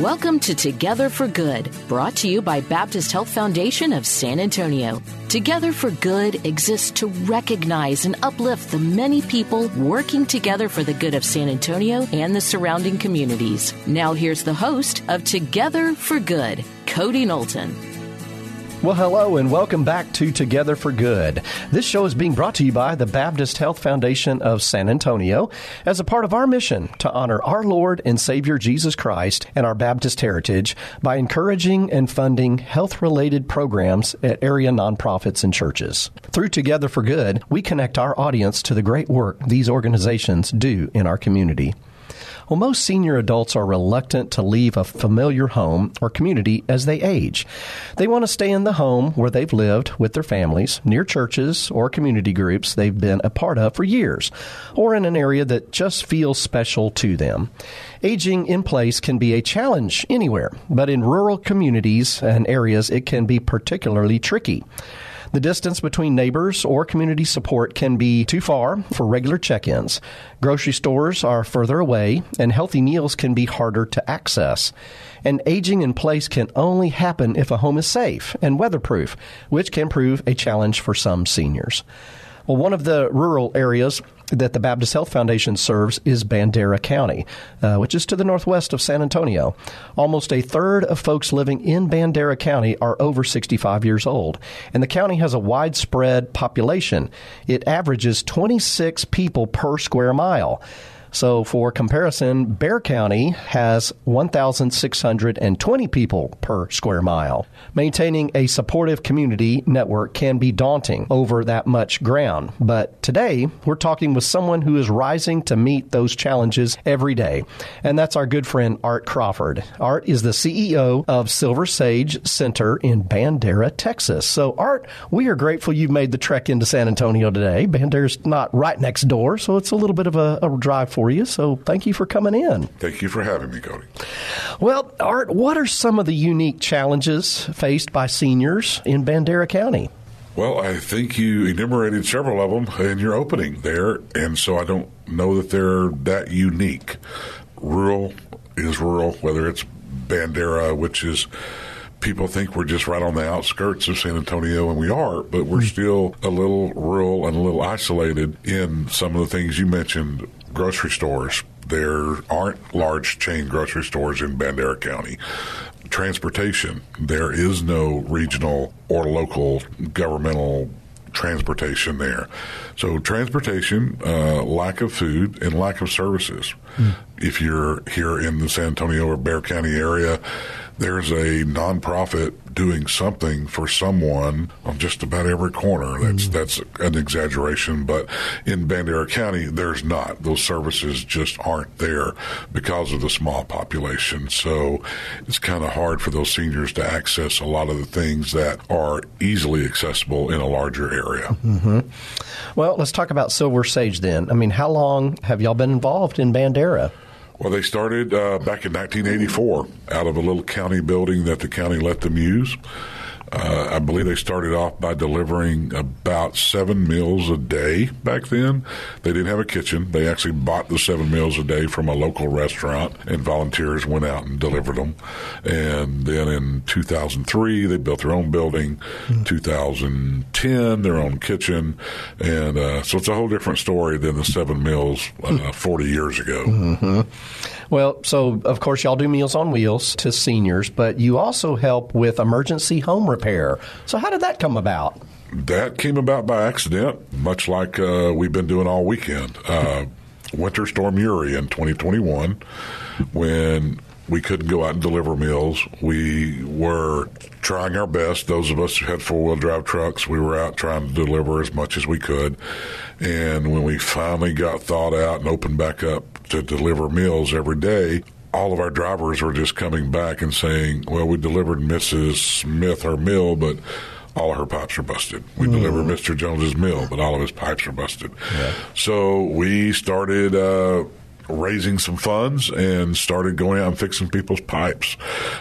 Welcome to Together for Good, brought to you by Baptist Health Foundation of San Antonio. Together for Good exists to recognize and uplift the many people working together for the good of San Antonio and the surrounding communities. Now, here's the host of Together for Good, Cody Knowlton. Well, hello and welcome back to Together for Good. This show is being brought to you by the Baptist Health Foundation of San Antonio as a part of our mission to honor our Lord and Savior Jesus Christ and our Baptist heritage by encouraging and funding health related programs at area nonprofits and churches. Through Together for Good, we connect our audience to the great work these organizations do in our community. Well, most senior adults are reluctant to leave a familiar home or community as they age. They want to stay in the home where they've lived with their families, near churches or community groups they've been a part of for years, or in an area that just feels special to them. Aging in place can be a challenge anywhere, but in rural communities and areas, it can be particularly tricky. The distance between neighbors or community support can be too far for regular check ins. Grocery stores are further away, and healthy meals can be harder to access. And aging in place can only happen if a home is safe and weatherproof, which can prove a challenge for some seniors. Well, one of the rural areas that the Baptist Health Foundation serves is Bandera County, uh, which is to the northwest of San Antonio. Almost a third of folks living in Bandera County are over 65 years old, and the county has a widespread population. It averages 26 people per square mile. So, for comparison, Bexar County has 1,620 people per square mile. Maintaining a supportive community network can be daunting over that much ground. But today, we're talking with someone who is rising to meet those challenges every day. And that's our good friend Art Crawford. Art is the CEO of Silver Sage Center in Bandera, Texas. So, Art, we are grateful you've made the trek into San Antonio today. Bandera's not right next door, so it's a little bit of a, a drive for you. So thank you for coming in. Thank you for having me, Cody. Well, Art, what are some of the unique challenges faced by seniors in Bandera County? Well, I think you enumerated several of them in your opening there, and so I don't know that they're that unique. Rural is rural, whether it's Bandera, which is people think we're just right on the outskirts of San Antonio, and we are, but we're hmm. still a little rural and a little isolated in some of the things you mentioned grocery stores. There aren't large chain grocery stores in Bandera County. Transportation, there is no regional or local governmental transportation there. So, transportation, uh, lack of food, and lack of services. Mm. If you're here in the San Antonio or Bexar County area, there's a nonprofit doing something for someone on just about every corner. That's mm. that's an exaggeration, but in Bandera County, there's not. Those services just aren't there because of the small population. So it's kind of hard for those seniors to access a lot of the things that are easily accessible in a larger area. Mm-hmm. Well, let's talk about Silver Sage then. I mean, how long have y'all been involved in Bandera? Well, they started uh, back in 1984 out of a little county building that the county let them use. Uh, I believe they started off by delivering about seven meals a day back then. They didn't have a kitchen. They actually bought the seven meals a day from a local restaurant, and volunteers went out and delivered them. And then in 2003, they built their own building. Mm-hmm. 2010, their own kitchen. And uh, so it's a whole different story than the seven meals uh, 40 years ago. Mm-hmm. Well, so of course, y'all do Meals on Wheels to seniors, but you also help with emergency home repair. So, how did that come about? That came about by accident, much like uh, we've been doing all weekend. Uh, Winter Storm Uri in 2021, when we couldn't go out and deliver meals. We were trying our best. Those of us who had four wheel drive trucks, we were out trying to deliver as much as we could. And when we finally got thawed out and opened back up to deliver meals every day, all of our drivers were just coming back and saying, "Well, we delivered Mrs. Smith her meal, but." All of her pipes are busted. We mm. delivered Mr. Jones's meal, but all of his pipes are busted. Yeah. So we started uh, raising some funds and started going out and fixing people's pipes.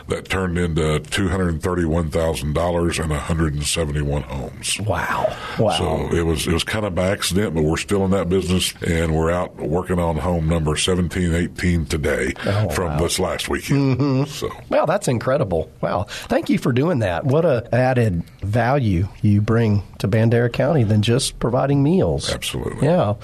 That turned into two hundred and thirty-one thousand dollars and one hundred and seventy-one homes. Wow! Wow! So it was it was kind of by accident, but we're still in that business, and we're out working on home number seventeen, eighteen today oh, from wow. this last weekend. Mm-hmm. So, well, that's incredible. Wow! Thank you for doing that. What a added value you bring to Bandera County than just providing meals. Absolutely. Yeah.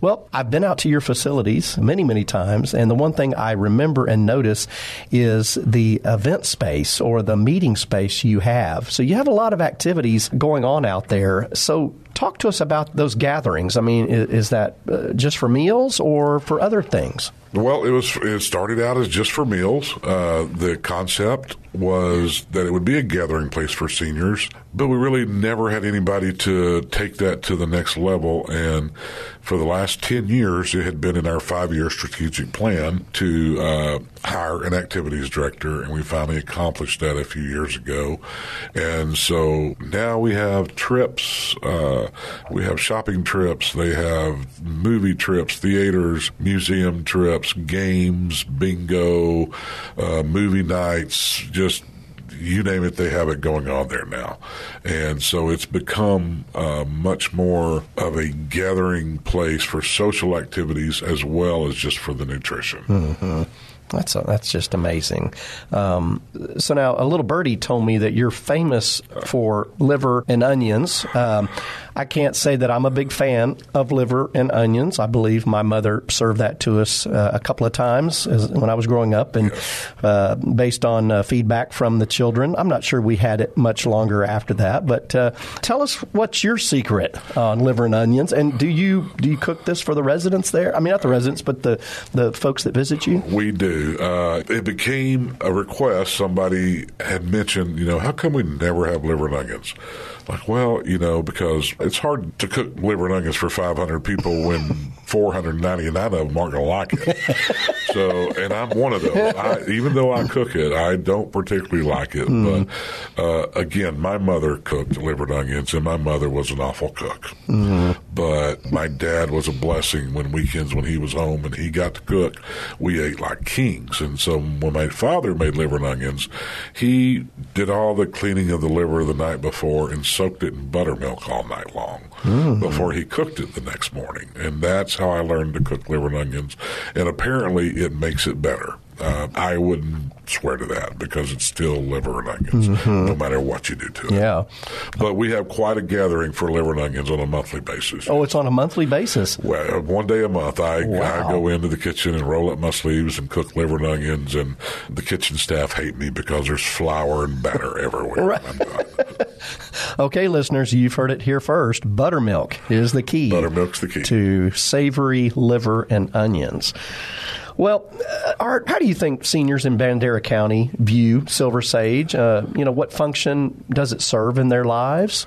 Well, I've been out to your facilities many, many many times, and the one thing I remember and notice is the event space or the meeting space you have. So you have a lot of activities going on out there. So talk to us about those gatherings. I mean, is, is that uh, just for meals or for other things? Well, it was. It started out as just for meals. Uh, the concept was that it would be a gathering place for seniors, but we really never had anybody to take that to the next level. And for the last 10 years, it had been in our five year strategic plan to uh, hire an activities director, and we finally accomplished that a few years ago. And so now we have trips, uh, we have shopping trips, they have movie trips, theaters, museum trips, games, bingo, uh, movie nights, just you name it, they have it going on there now. And so it's become uh, much more of a gathering place for social activities as well as just for the nutrition. Mm-hmm. That's a, that's just amazing. Um, so now, a little birdie told me that you're famous for liver and onions. Um, I can't say that I'm a big fan of liver and onions. I believe my mother served that to us uh, a couple of times as, when I was growing up, and uh, based on uh, feedback from the children, I'm not sure we had it much longer after that. But uh, tell us what's your secret on liver and onions, and do you do you cook this for the residents there? I mean, not the residents, but the the folks that visit you. We do. Uh, it became a request. Somebody had mentioned, you know, how come we never have liver and onions? Like, well, you know, because it's hard to cook liver and onions for 500 people when 499 of them aren't going to like it. so, and I'm one of those. I, even though I cook it, I don't particularly like it. Mm. But uh, again, my mother cooked liver and onions, and my mother was an awful cook. Mm. But my dad was a blessing when weekends when he was home and he got to cook. We ate like kings. And so when my father made liver and onions, he did all the cleaning of the liver the night before and soaked it in buttermilk all night long mm. before he cooked it the next morning. And that's how I learned to cook liver and onions. And apparently it makes it better. Uh, I wouldn't swear to that because it's still liver and onions, mm-hmm. no matter what you do to it. Yeah. But we have quite a gathering for liver and onions on a monthly basis. Oh, it's on a monthly basis? Well, one day a month, I, wow. I go into the kitchen and roll up my sleeves and cook liver and onions, and the kitchen staff hate me because there's flour and batter everywhere. right. okay, listeners, you've heard it here first. Buttermilk is the key. Buttermilk's the key. To savory liver and onions. Well, uh, Art, how do you think seniors in Bandera County view Silver Sage? Uh, you know, what function does it serve in their lives?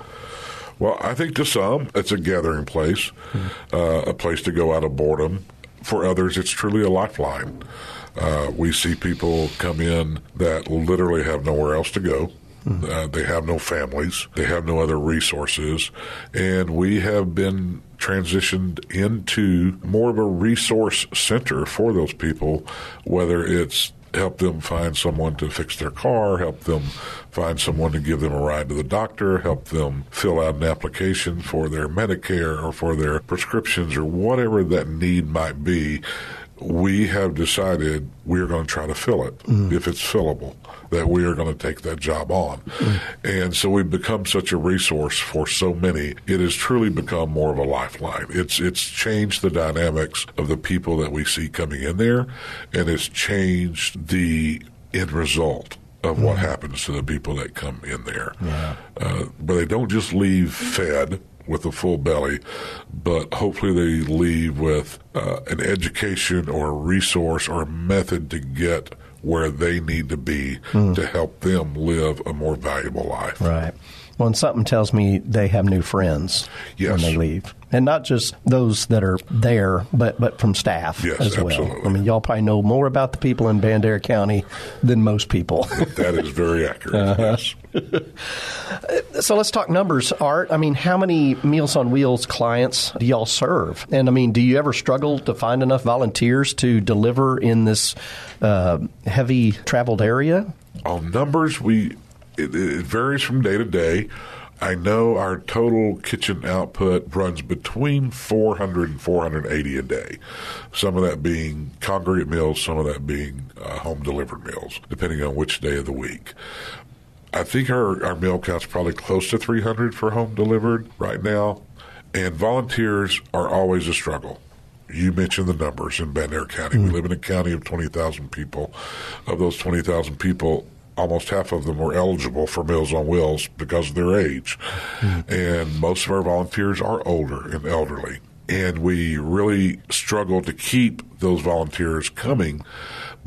Well, I think to some, it's a gathering place, mm-hmm. uh, a place to go out of boredom. For others, it's truly a lifeline. Uh, we see people come in that literally have nowhere else to go. Mm-hmm. Uh, they have no families. They have no other resources. And we have been transitioned into more of a resource center for those people, whether it's help them find someone to fix their car, help them find someone to give them a ride to the doctor, help them fill out an application for their Medicare or for their prescriptions or whatever that need might be we have decided we are going to try to fill it mm. if it's fillable, that we are going to take that job on. Mm. And so we've become such a resource for so many. It has truly become more of a lifeline. It's it's changed the dynamics of the people that we see coming in there, and it's changed the end result of what mm. happens to the people that come in there. Yeah. Uh, but they don't just leave fed with a full belly, but hopefully they leave with uh, an education or a resource or a method to get where they need to be to help them live a more valuable life. Right. Well, and something tells me they have new friends Yes. when they leave, and not just those that are there, but but from staff Yes, as well. absolutely. I mean, y'all probably know more about the people in Bandera County than most people. That is very accurate. Uh-huh. Yes. so let's talk numbers, Art. I mean, how many Meals on Wheels clients do y'all serve? And I mean, do you ever struggle to find enough volunteers to deliver in this uh, heavy traveled area? On numbers, we it, it varies from day to day. I know our total kitchen output runs between 400 and 480 a day. Some of that being congregate meals, some of that being uh, home delivered meals, depending on which day of the week. I think our, our meal count's probably close to 300 for home delivered right now. And volunteers are always a struggle. You mentioned the numbers in Bandera County. We live in a county of 20,000 people. Of those 20,000 people, almost half of them were eligible for Meals on Wheels because of their age. And most of our volunteers are older and elderly. And we really struggle to keep those volunteers coming,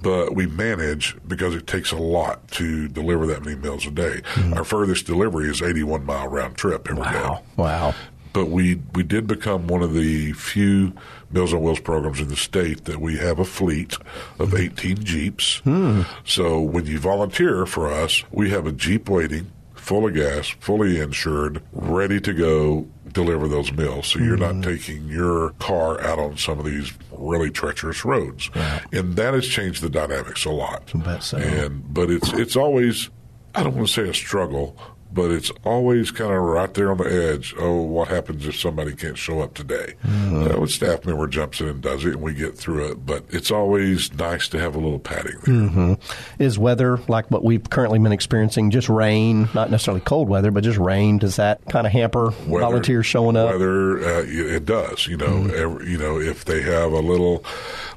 but we manage because it takes a lot to deliver that many meals a day. Hmm. Our furthest delivery is 81 mile round trip every day Wow. Wow. but we we did become one of the few Meals on Wheels programs in the state that we have a fleet of 18 Jeeps. Hmm. So when you volunteer for us, we have a Jeep waiting, full of gas, fully insured, ready to go deliver those meals. So you're not hmm. taking your car out on some of these really treacherous roads. And that has changed the dynamics a lot. so. And but it's it's always I don't want to say a struggle, but it's always kind of right there on the edge. Oh, what happens if somebody can't show up today? Mm-hmm. Uh, a staff member jumps in and does it, and we get through it. But it's always nice to have a little padding there. Mm-hmm. Is weather like what we've currently been experiencing, just rain, not necessarily cold weather, but just rain, does that kind of hamper Weather- volunteers showing up? Mm-hmm. Weather, uh, it does. You know, every, you know, if they have a little,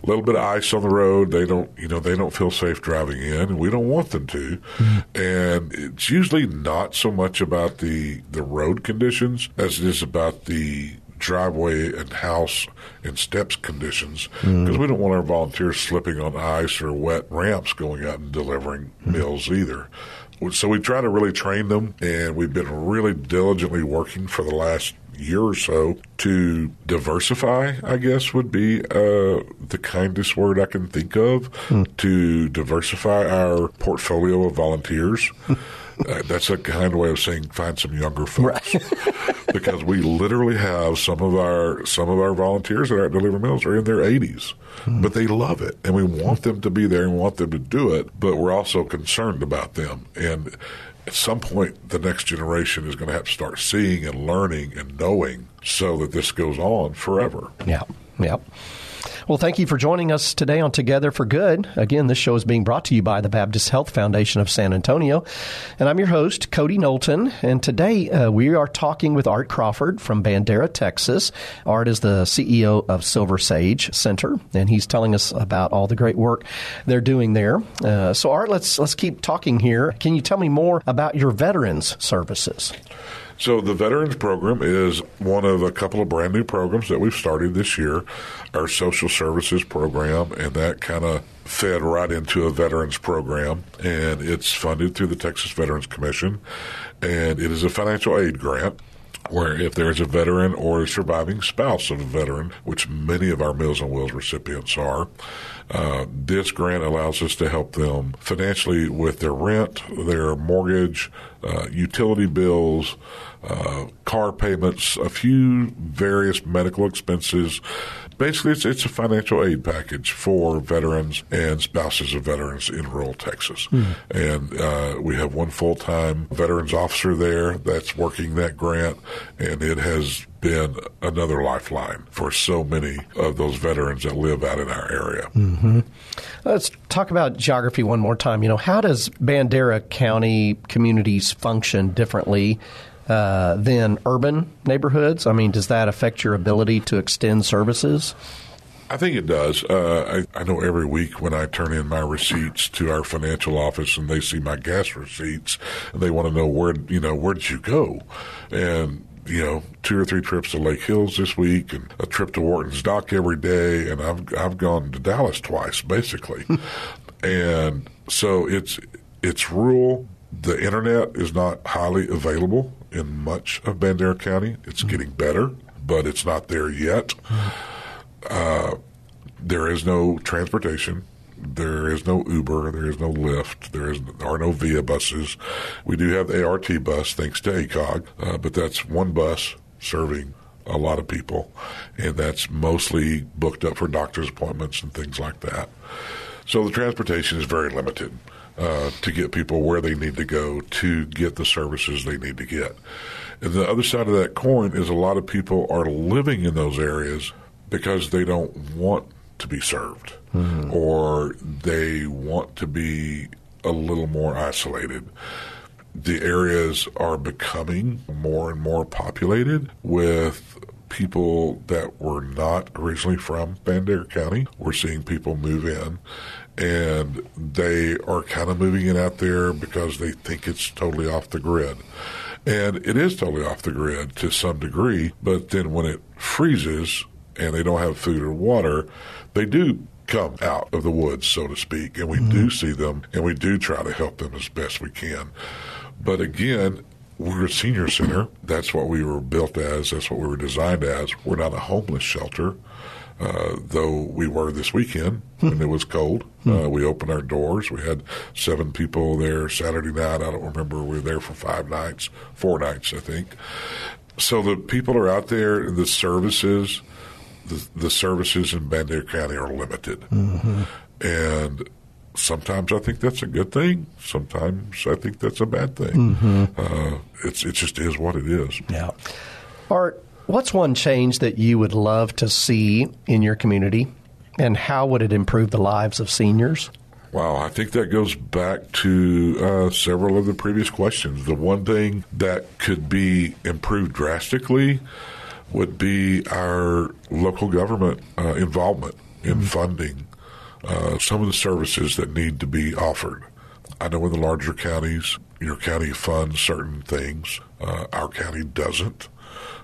little bit of ice on the road, they don't, you know, they don't feel safe driving in, and we don't want them to. Mm-hmm. And it's usually not so much about the the road conditions as it is about the driveway and house and steps conditions because we don't want our volunteers slipping on ice or wet ramps going out and delivering meals either. So we try to really train them, and we've been really diligently working for the last year or so to diversify, I guess would be uh, the kindest word I can think of, to diversify our portfolio of volunteers. Uh, that's a kind way of saying find some younger folks, because we literally have some of our some of our volunteers that are at Deliver Mills are in their 80s, but they love it, and we want them to be there and want them to do it. But we're also concerned about them, and at some point, the next generation is going to have to start seeing and learning and knowing, so that this goes on forever. Yeah, yeah. Well, thank you for joining us today on Together for Good. Again, this show is being brought to you by the Baptist Health Foundation of San Antonio. And I'm your host, Cody Knowlton. And today uh, we are talking with Art Crawford from Bandera, Texas. Art is the CEO of Silver Sage Center, and he's telling us about all the great work they're doing there. Uh, so, Art, let's, let's keep talking here. Can you tell me more about your veterans services? So the Veterans Program is one of a couple of brand new programs that we've started this year, our social services program, and that kind of fed right into a veterans program, and it's funded through the Texas Veterans Commission, and it is a financial aid grant. Where if there is a veteran or a surviving spouse of a veteran, which many of our Meals on Wheels recipients are, uh, this grant allows us to help them financially with their rent, their mortgage, uh, utility bills, uh, car payments, a few various medical expenses. Basically, it's, it's a financial aid package for veterans and spouses of veterans in rural Texas. And uh, we have one full time veterans officer there that's working that grant, and it has been another lifeline for so many of those veterans that live out in our area. Let's talk about geography one more time. You know, how does Bandera County communities function differently uh, than urban neighborhoods? I mean, does that affect your ability to extend services? I think it does. Uh, I, I know every week when I turn in my receipts to our financial office and they see my gas receipts, and they want to know where you know where did you go, and you know two or three trips to Lakehills this week and a trip to Wharton's Dock every day, and I've I've gone to Dallas twice basically. and so it's it's rural. The internet is not highly available in much of Bandera County. It's mm-hmm. getting better, but it's not there yet. Uh, there is no transportation. There is no Uber. There is no Lyft. There, is, there are no Via buses. We do have the ART bus, thanks to ACOG, uh, but that's one bus serving a lot of people, and that's mostly booked up for doctor's appointments and things like that. So the transportation is very limited uh, to get people where they need to go to get the services they need to get. And the other side of that coin is a lot of people are living in those areas because they don't want to be served mm-hmm. or they want to be a little more isolated. The areas are becoming more and more populated with people that were not originally from Bandera County. We're seeing people move in and they are kind of moving in out there because they think it's totally off the grid. And it is totally off the grid to some degree, but then when it freezes and they don't have food or water, they do come out of the woods, so to speak, and we mm-hmm. do see them and we do try to help them as best we can. But again, we're a senior center. That's what we were built as. That's what we were designed as. We're not a homeless shelter. Uh, though we were this weekend when it was cold. Uh, we opened our doors. We had seven people there Saturday night. I don't remember. We were there for five nights, four nights, I think. So the people are out there. The services, the, the services in Bandera County are limited, mm-hmm. and sometimes I think that's a good thing. Sometimes I think that's a bad thing. Mm-hmm. Uh, it's it just is what it is. Yeah. Art, what's one change that you would love to see in your community, and how would it improve the lives of seniors? Wow, I think that goes back to uh, several of the previous questions. The one thing that could be improved drastically would be our local government uh, involvement in mm-hmm. funding uh, some of the services that need to be offered. I know in the larger counties, your county funds certain things. Uh, our county doesn't.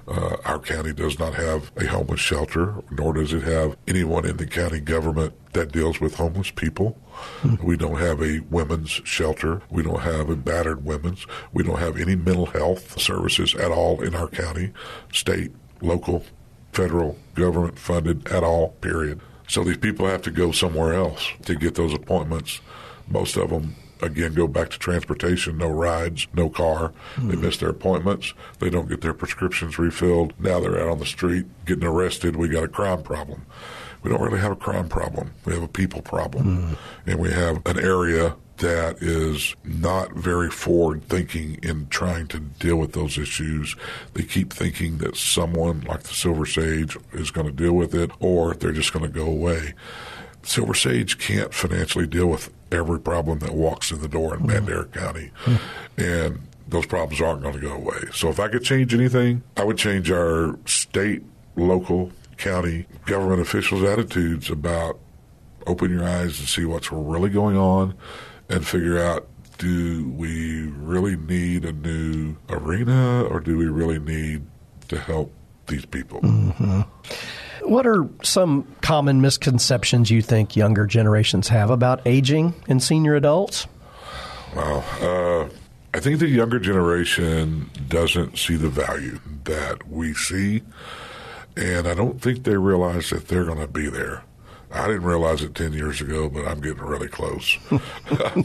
Uh, our county does not have a homeless shelter, nor does it have anyone in the county government that deals with homeless people. Mm-hmm. We don't have a women's shelter. We don't have a battered women's. We don't have any mental health services at all in our county, state, local, federal government funded at all, period. So these people have to go somewhere else to get those appointments. Most of them, again, go back to transportation, no rides, no car. Mm-hmm. They hmm. miss their appointments. They don't get their prescriptions refilled. Now they're out on the street getting arrested. We got a crime problem. We don't really have a crime problem. We have a people problem. Mm-hmm. And we have an area that is not very forward thinking in trying to deal with those issues. They keep thinking that someone like the Silver Sage is going to deal with it or they're just going to go away. Silver Sage can't financially deal with every problem that walks in the door in mm-hmm. Bandera County. Mm-hmm. And those problems aren't going to go away. So if I could change anything, I would change our state, local, county government officials' attitudes about open your eyes and see what's really going on and figure out do we really need a new arena or do we really need to help these people? Mm-hmm. What are some common misconceptions you think younger generations have about aging and senior adults? Well, uh, I think the younger generation doesn't see the value that we see, and I don't think they realize that they're going to be there. I didn't realize it 10 years ago, but I'm getting really close. I,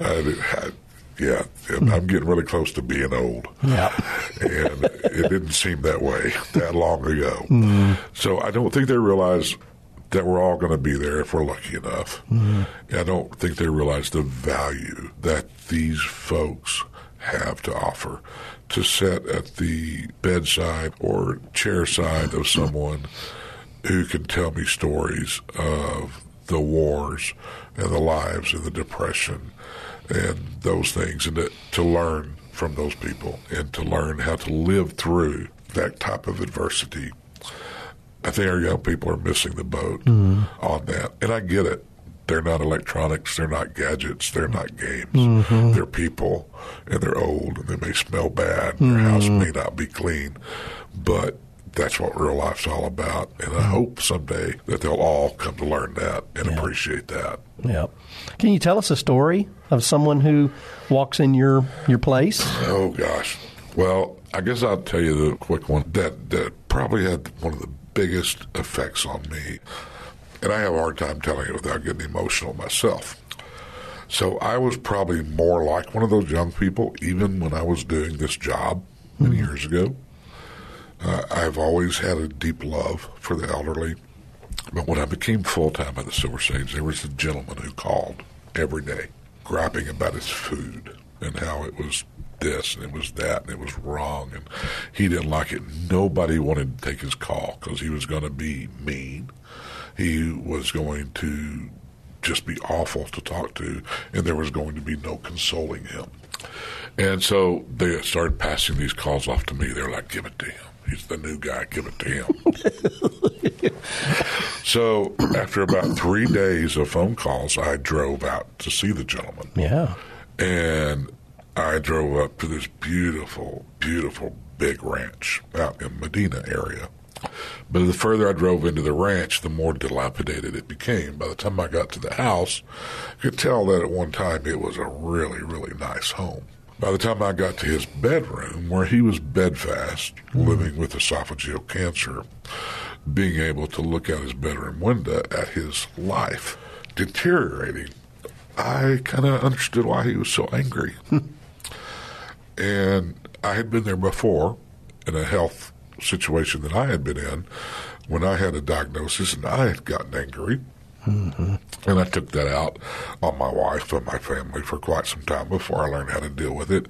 I, yeah, I'm getting really close to being old. Yeah. and it didn't seem that way that long ago. Mm. So I don't think they realize that we're all going to be there if we're lucky enough. Mm. I don't think they realize the value that these folks have to offer to sit at the bedside or chair side of someone who can tell me stories of the wars and the lives and the depression and those things, and to, to learn from those people and to learn how to live through that type of adversity. I think our young people are missing the boat mm-hmm. on that, and I get it. They're not electronics. They're not gadgets. They're not games. Mm-hmm. They're people, and they're old, and they may smell bad. And their mm-hmm. house may not be clean, but that's what real life's all about. And I mm-hmm. hope someday that they'll all come to learn that and Yeah. appreciate that. Yeah. Can you tell us a story of someone who walks in your your place? Oh gosh. Well, I guess I'll tell you the quick one that that probably had one of the biggest effects on me, and I have a hard time telling it without getting emotional myself. So I was probably more like one of those young people, even when I was doing this job many mm-hmm. years ago. Uh, I've always had a deep love for the elderly, but when I became full time at the Silver Sage, there was a gentleman who called every day, griping about his food and how it was this and it was that and it was wrong, and he didn't like it. Nobody wanted to take his call because he was going to be mean. He was going to just be awful to talk to, and there was going to be no consoling him. And so they started passing these calls off to me. They're like, "Give it to him. He's the new guy. Give it to him." so after about three days of phone calls, I drove out to see the gentleman, Yeah. and I drove up to this beautiful, beautiful big ranch out in Medina area. But the further I drove into the ranch, the more dilapidated it became. By the time I got to the house, I could tell that at one time it was a really, really nice home. By the time I got to his bedroom, where he was bedfast, living with esophageal cancer, being able to look out his bedroom window at his life deteriorating, I kind of understood why he was so angry. and I had been there before in a health situation that I had been in when I had a diagnosis and I had gotten angry. Mm-hmm. And I took that out on my wife and my family for quite some time before I learned how to deal with it.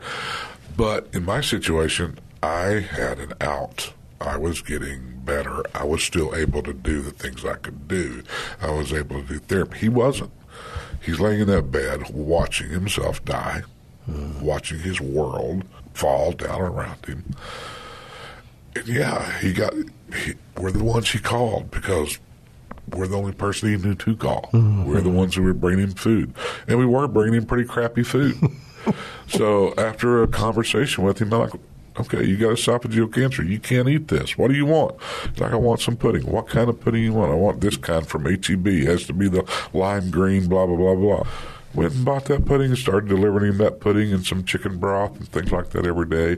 But in my situation, I had an out. I was getting better. I was still able to do the things I could do. I was able to do therapy. He wasn't. He's laying in that bed watching himself die, mm. watching his world fall down around him. And yeah, he got. He, we're the ones he called because we're the only person he knew to call. We're the ones who were bringing him food, and we were bringing him pretty crappy food. so after a conversation with him, I'm like, "Okay, you got esophageal cancer. You can't eat this. What do you want?" He's like, "I want some pudding. What kind of pudding you want? I want this kind from HEB. It has to be the lime green. Blah blah blah blah." Went and bought that pudding and started delivering him that pudding and some chicken broth and things like that every day.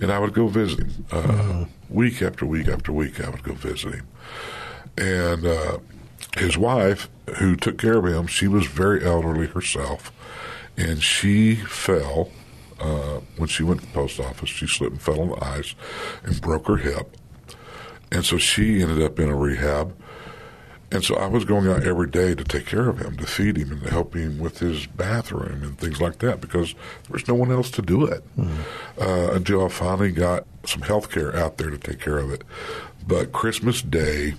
And I would go visit him uh, week after week after week. I would go visit him and uh, his wife, who took care of him, she was very elderly herself, and she fell uh, when she went to the post office. She slipped and fell on the ice and broke her hip, and so she ended up in a rehab. And so I was going out every day to take care of him, to feed him, and to help him with his bathroom and things like that because there was no one else to do it uh, until I finally got some health care out there to take care of it. But Christmas Day,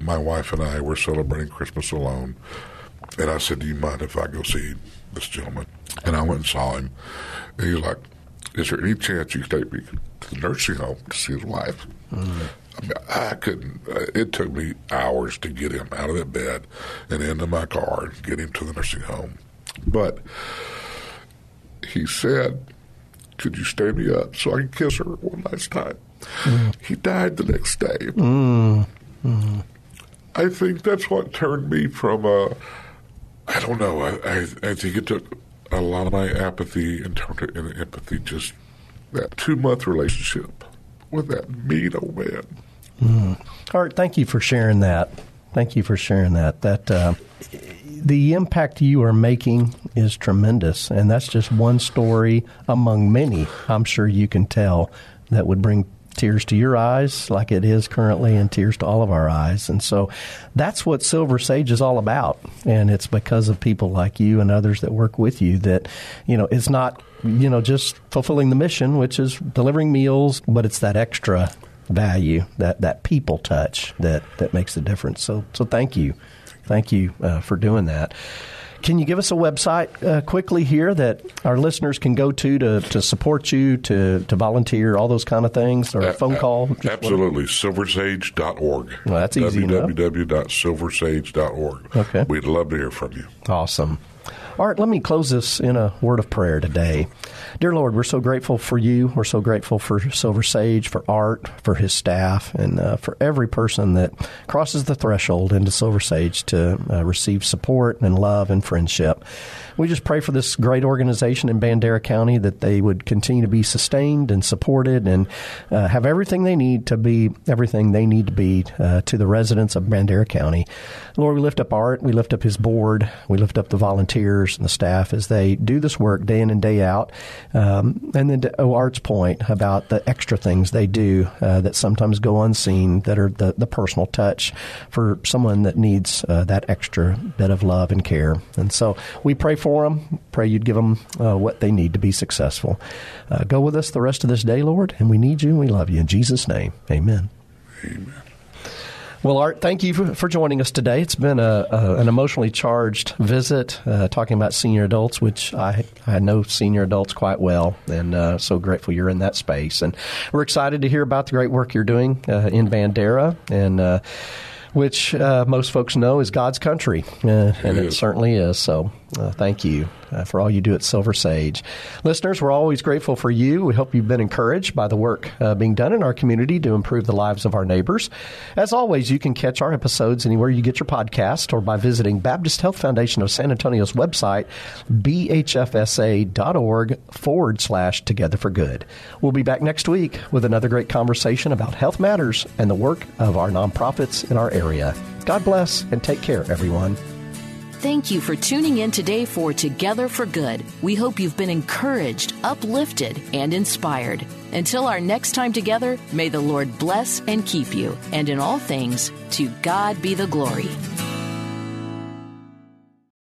my wife and I were celebrating Christmas alone, and I said, "Do you mind if I go see this gentleman?" And I went and saw him, and he's like, "Is there any chance you could take me to the nursing home to see his wife?" I, mean, I couldn't. uh, It took me hours to get him out of that bed and into my car and get him to the nursing home. But he said, "Could you stay me up so I can kiss her one last time?" Mm. He died the next day. Mm. Mm. I think that's what turned me from a. I don't know. I, I I think it took a lot of my apathy and turned it into empathy. Just that two month relationship with that mean old man. Art, thank you for sharing that. Thank you for sharing that. That uh, the impact you are making is tremendous, and that's just one story among many. I'm sure you can tell that would bring tears to your eyes, like it is currently, and tears to all of our eyes. And so, that's what Silver Sage is all about. And it's because of people like you and others that work with you that you know it's not you know just fulfilling the mission, which is delivering meals, but it's that extra value, that that people touch that that makes the difference. So so thank you, thank you uh, for doing that. Can you give us a website uh, quickly here that our listeners can go to to, to support you, to, to volunteer, all those kind of things, or a phone call? Just Absolutely. Silversage.org. Well, that's easy www.silversage.org. Okay. We'd love to hear from you. Awesome. Art, let me close this in a word of prayer today. Dear Lord, we're so grateful for you. We're so grateful for Silver Sage, for Art, for his staff, and uh, for every person that crosses the threshold into Silver Sage to uh, receive support and love and friendship. We just pray for this great organization in Bandera County that they would continue to be sustained and supported and uh, have everything they need to be everything they need to be uh, to the residents of Bandera County. Lord, we lift up Art, we lift up his board, we lift up the volunteers and the staff as they do this work day in and day out. Um, and then to Art's point about the extra things they do uh, that sometimes go unseen, that are the, the personal touch for someone that needs uh, that extra bit of love and care. And so we pray for them. Pray you'd give them uh, what they need to be successful. Uh, go with us the rest of this day, Lord, and we need you and we love you. In Jesus' name, amen. Amen. Well, Art, thank you for, for joining us today. It's been a, a an emotionally charged visit uh, talking about senior adults, which I, I know senior adults quite well, and uh, so grateful you're in that space. And we're excited to hear about the great work you're doing uh, in Bandera and uh, which uh, most folks know is God's country, uh, and it certainly is. So, uh, thank you uh, for all you do at Silver Sage. Listeners, we're always grateful for you. We hope you've been encouraged by the work uh, being done in our community to improve the lives of our neighbors. As always, you can catch our episodes anywhere you get your podcast or by visiting Baptist Health Foundation of San Antonio's website, bhfsa.org forward slash Together for Good. We'll be back next week with another great conversation about health matters and the work of our nonprofits in our area area. God bless and take care, everyone. Thank you for tuning in today for Together for Good. We hope you've been encouraged, uplifted, and inspired. Until our next time together, may the Lord bless and keep you. And in all things, to God be the glory.